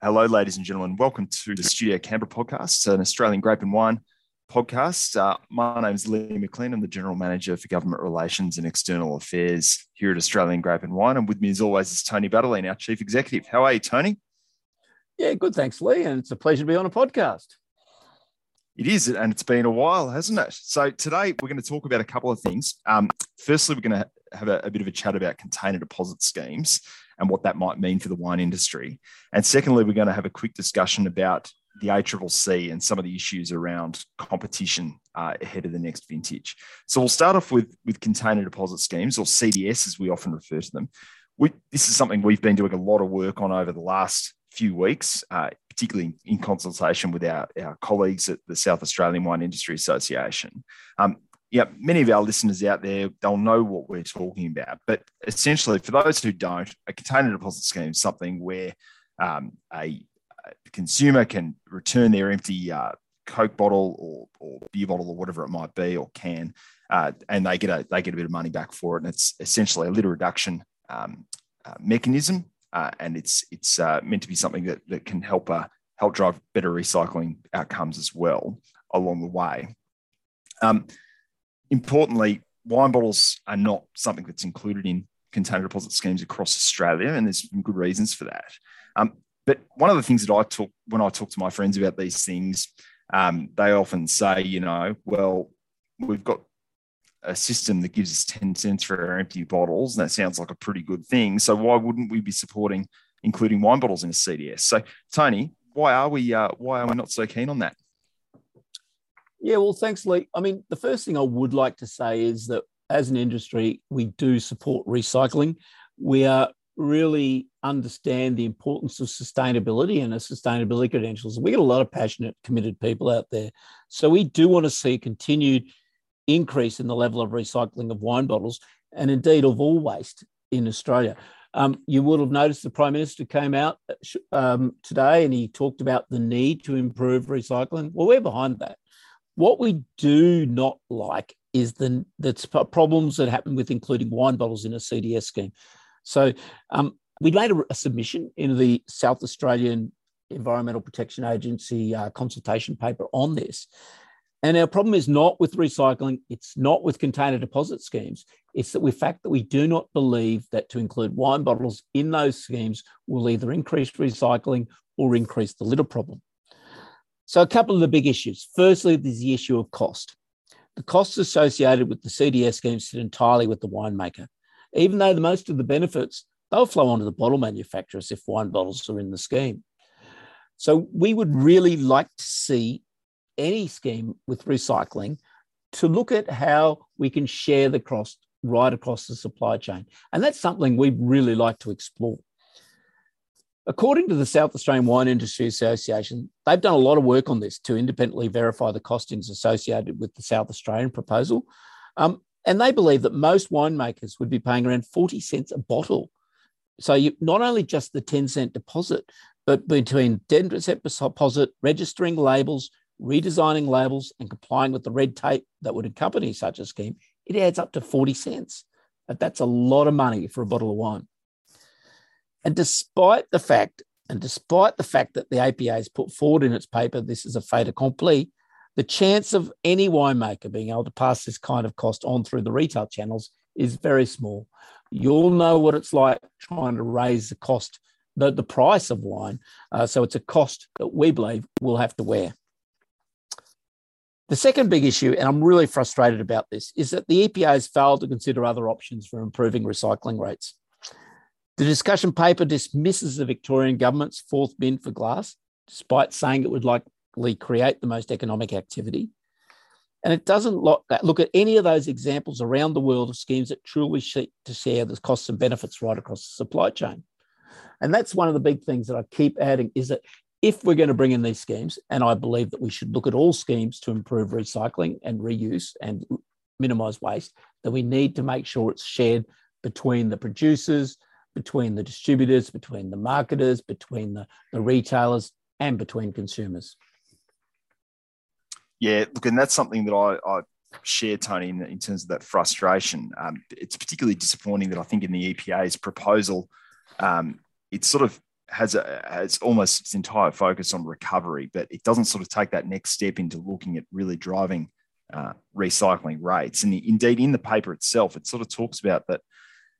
Hello, ladies and gentlemen. Welcome to the Studio Canberra podcast, an Australian grape and wine podcast. Uh, my name is Lee McLean. I'm the General Manager for Government Relations and External Affairs here at Australian Grape and Wine. And with me, as always, is Tony Battaglene, our Chief Executive. How are you, Tony? Yeah, good. Thanks, Lee. And it's a pleasure to be on a podcast. It is, and it's been a while, hasn't it? So today we're going to talk about a couple of things. Um, firstly, we're going to have a, a bit of a chat about container deposit schemes and what that might mean for the wine industry. And secondly, we're going to have a quick discussion about the ACCC and some of the issues around competition uh, ahead of the next vintage. So we'll start off with, with container deposit schemes, or CDS as we often refer to them. We, this is something we've been doing a lot of work on over the last few weeks, uh, particularly in consultation with our, our colleagues at the South Australian Wine Industry Association. Um, yeah, many of our listeners out there, they'll know what we're talking about. But essentially, for those who don't, a container deposit scheme is something where um, a, a, consumer can return their empty uh, Coke bottle or, or, beer bottle or whatever it might be or can, uh, and they get a they get a bit of money back for it. And it's essentially a litter reduction um, uh, mechanism, uh, and it's it's uh, meant to be something that that can help uh, help drive better recycling outcomes as well along the way. Um, importantly, wine bottles are not something that's included in container deposit schemes across Australia, and there's some good reasons for that. Um, but one of the things that I talk when I talk to my friends about these things, um, they often say, you know, well, we've got a system that gives us 10 cents for our empty bottles, and that sounds like a pretty good thing. So why wouldn't we be supporting including wine bottles in a CDS? So Tony, why are we uh, why are we not so keen on that? Yeah, well, thanks, Lee. I mean, the first thing I would like to say is that as an industry, we do support recycling. We are really understand the importance of sustainability and the sustainability credentials. We get a lot of passionate, committed people out there. So we do want to see a continued increase in the level of recycling of wine bottles and indeed of all waste in Australia. Um, you would have noticed the Prime Minister came out um, today and he talked about the need to improve recycling. Well, we're behind that. What we do not like is the, problems that happen with including wine bottles in a CDS scheme. So um, we made a, a, submission in the South Australian Environmental Protection Agency uh, consultation paper on this. And our problem is not with recycling, it's not with container deposit schemes. It's that the fact that we do not believe that to include wine bottles in those schemes will either increase recycling or increase the litter problem. So, a couple of the big issues. Firstly, there's the issue of cost. The costs associated with the CDS scheme sit entirely with the winemaker, even though the most of the benefits they'll flow onto the bottle manufacturers if wine bottles are in the scheme. So, we would really like to see any scheme with recycling to look at how we can share the cost right across the supply chain. And that's something we'd really like to explore. According to the South Australian Wine Industry Association, they've done a lot of work on this to independently verify the costings associated with the South Australian proposal. Um, and they believe that most winemakers would be paying around 40 cents a bottle. So you, not only just the 10 cent deposit, but between 10 cent deposit, registering labels, redesigning labels, and complying with the red tape that would accompany such a scheme, it adds up to 40 cents. That's a lot of money for a bottle of wine. And despite the fact, and despite the fact that the APA has put forward in its paper this is a fait accompli, the chance of any winemaker being able to pass this kind of cost on through the retail channels is very small. You'll know what it's like trying to raise the cost, the, the price of wine. Uh, so it's a cost that we believe we'll have to wear. The second big issue, and I'm really frustrated about this, is that the EPA has failed to consider other options for improving recycling rates. The discussion paper dismisses the Victorian government's fourth bin for glass, despite saying it would likely create the most economic activity. And it doesn't look, uh, look at any of those examples around the world of schemes that truly seek to share the costs and benefits right across the supply chain. And that's one of the big things that I keep adding is that if we're going to bring in these schemes, and I believe that we should look at all schemes to improve recycling and reuse and minimize waste, that we need to make sure it's shared between the producers, between the distributors, between the marketers, between the, the retailers, and between consumers. Yeah, look, and that's something that I, I share, Tony, in, in, terms of that frustration. Um, it's particularly disappointing that I think in the EPA's proposal, um, it's sort of has a, has almost its entire focus on recovery, but it doesn't sort of take that next step into looking at really driving uh, recycling rates. And indeed, in the paper itself, it sort of talks about that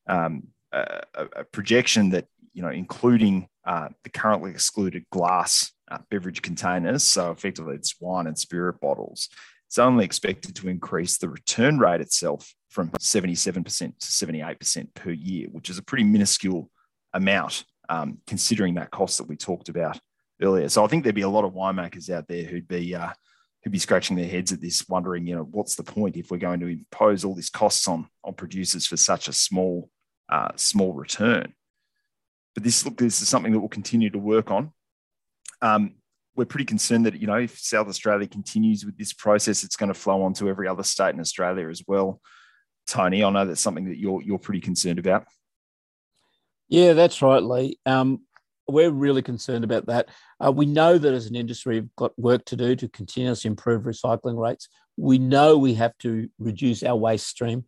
um, a, a, projection that you know, including uh, the currently excluded glass uh, beverage containers, so effectively it's wine and spirit bottles. It's only expected to increase the return rate itself from 77% to 78% per year, which is a pretty minuscule amount um, considering that cost that we talked about earlier. So I think there'd be a lot of winemakers out there who'd be uh, who'd be scratching their heads at this, wondering, you know, what's the point if we're going to impose all these costs on on producers for such a small uh, small return? But this look, this is something that we'll continue to work on. Um, we're pretty concerned that you know if South Australia continues with this process, it's going to flow on to every other state in Australia as well. Tony, I know that's something that you're you're pretty concerned about. Yeah, that's right, Lee. Um, we're really concerned about that. Uh, we know that as an industry, we've got work to do to continuously improve recycling rates. We know we have to reduce our waste stream.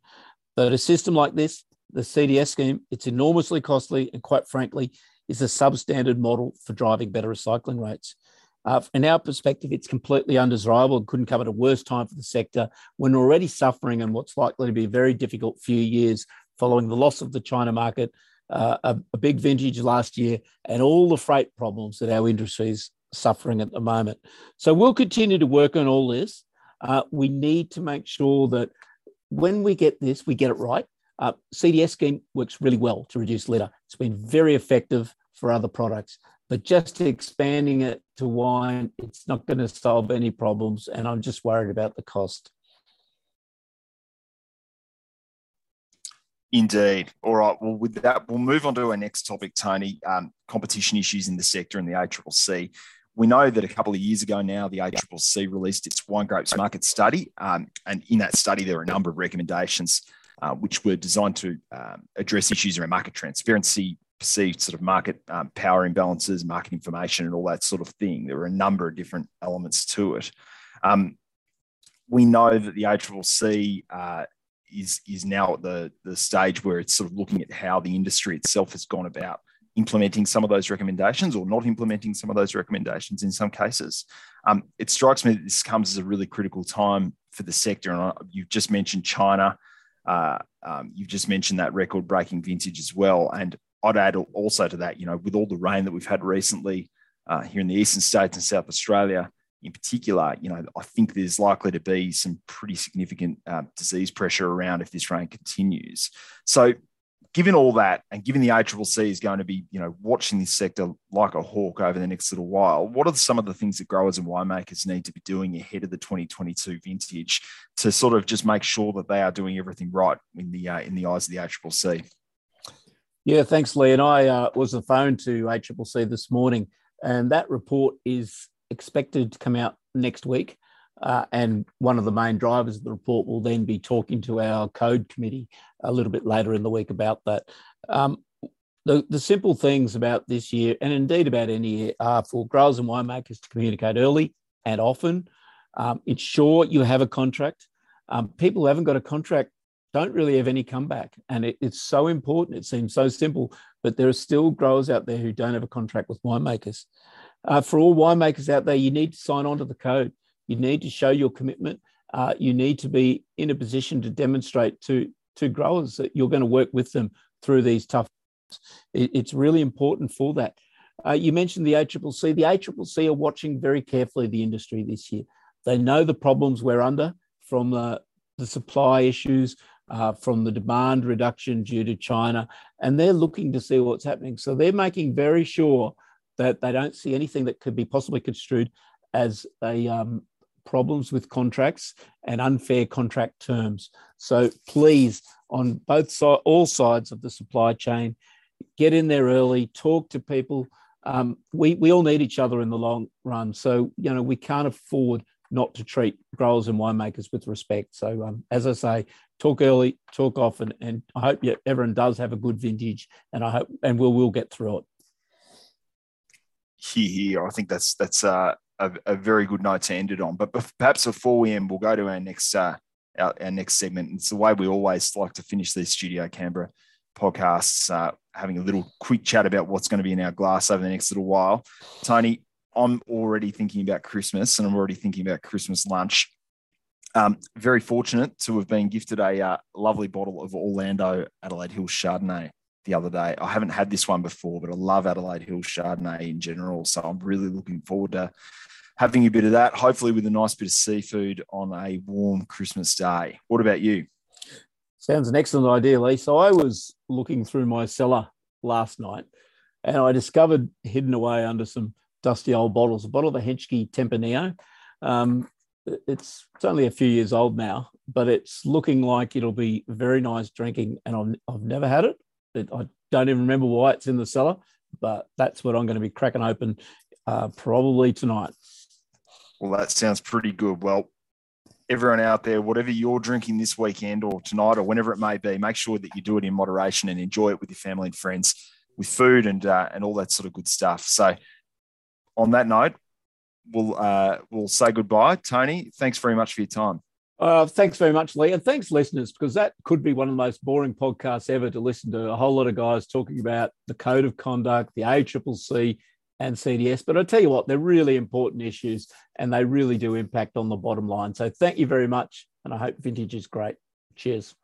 But a system like this, the CDS scheme, it's enormously costly and quite frankly, is a substandard model for driving better recycling rates. Uh, in our perspective, it's completely undesirable and couldn't come at a worse time for the sector when already suffering in what's likely to be a very difficult few years following the loss of the China market, uh, a, a, big vintage last year, and all the freight problems that our industry is suffering at the moment. So we'll continue to work on all this. Uh, we need to make sure that when we get this, we get it right. Uh, CDS scheme works really well to reduce litter. It's been very effective for other products, but just expanding it to wine, it's not going to solve any problems. And I'm just worried about the cost. Indeed. All right. Well, with that, we'll move on to our next topic, Tony um, competition issues in the sector and the ACCC. We know that a couple of years ago now, the ACCC released its wine grapes market study. Um, and in that study, there are a number of recommendations uh, which were designed to um, address issues around market transparency, perceived sort of market um, power imbalances, market information, and all that sort of thing. There were a number of different elements to it. Um, we know that the ACCC uh, is is now at the the stage where it's sort of looking at how the industry itself has gone about implementing some of those recommendations or not implementing some of those recommendations in some cases. Um, it strikes me that this comes as a really critical time for the sector. And you've just mentioned China. Uh, um, you've just mentioned that record breaking vintage as well. And I'd add also to that, you know, with all the rain that we've had recently uh, here in the eastern states and South Australia, in particular, you know, I think there's likely to be some pretty significant uh, disease pressure around if this rain continues. So, given all that, and given the ACCC is going to be, you know, watching this sector like a hawk over the next little while, what are some of the things that growers and winemakers need to be doing ahead of the 2022 vintage to sort of just make sure that they are doing everything right in the uh, in the eyes of the ACCC? Yeah, thanks, Lee. And I uh, was on the phone to ACCC this morning, and that report is expected to come out next week. Uh, and one of the main drivers of the report will then be talking to our code committee a little bit later in the week about that. Um, the, the simple things about this year, and indeed about any year, are for growers and winemakers to communicate early and often. Um, ensure you have a contract. Um, people who haven't got a contract don't really have any comeback. And it, it's so important. It seems so simple, but there are still growers out there who don't have a contract with winemakers. Uh, for all winemakers out there, you need to sign on to the code. You need to show your commitment. Uh, you need to be in a position to demonstrate to, to growers that you're going to work with them through these tough. It, it's really important for that. Uh, you mentioned the ACCC. The ACCC are watching very carefully the industry this year. They know the problems we're under from the, the supply issues, uh, from the demand reduction due to China, and they're looking to see what's happening. So they're making very sure that they don't see anything that could be possibly construed as a um, problems with contracts and unfair contract terms. So please, on both sides, all sides of the supply chain, get in there early, talk to people. Um, we we all need each other in the long run. So you know we can't afford not to treat growers and winemakers with respect. So um, as I say, talk early, talk often, and I hope everyone does have a good vintage, and I hope and we'll we'll get through it here, here. I think that's that's uh, a, a, very good note to end it on. But perhaps before we end, we'll go to our next uh, our, our, next segment. It's the way we always like to finish these Studio Canberra podcasts, uh, having a little quick chat about what's going to be in our glass over the next little while. Tony, I'm already thinking about Christmas and I'm already thinking about Christmas lunch. Um, very fortunate to have been gifted a uh, lovely bottle of Orlando Adelaide Hills Chardonnay the other day. I haven't had this one before, but I love Adelaide Hills Chardonnay in general. So I'm really looking forward to having a bit of that, hopefully with a nice bit of seafood on a warm Christmas day. What about you? Sounds an excellent idea, Lee. So I was looking through my cellar last night and I discovered hidden away under some dusty old bottles a bottle of the Henschke Tempranillo. Um, it's, it's only a few years old now, but it's looking like it'll be very nice drinking. And I've, I've never had it. It I don't even remember why it's in the cellar, but that's what I'm going to be cracking open uh, probably tonight. Well, that sounds pretty good. Well, everyone out there, whatever you're drinking this weekend or tonight or whenever it may be, make sure that you do it in moderation and enjoy it with your family and friends, with food and uh, and all that sort of good stuff. So, on that note, we'll uh, we'll say goodbye, Tony. Thanks very much for your time. Uh, thanks very much, Lee, and thanks, listeners, because that could be one of the most boring podcasts ever to listen to. A whole lot of guys talking about the code of conduct, the ACCC, and CDS. But I tell you what, they're really important issues and they really do impact on the bottom line. So thank you very much. And I hope vintage is great. Cheers.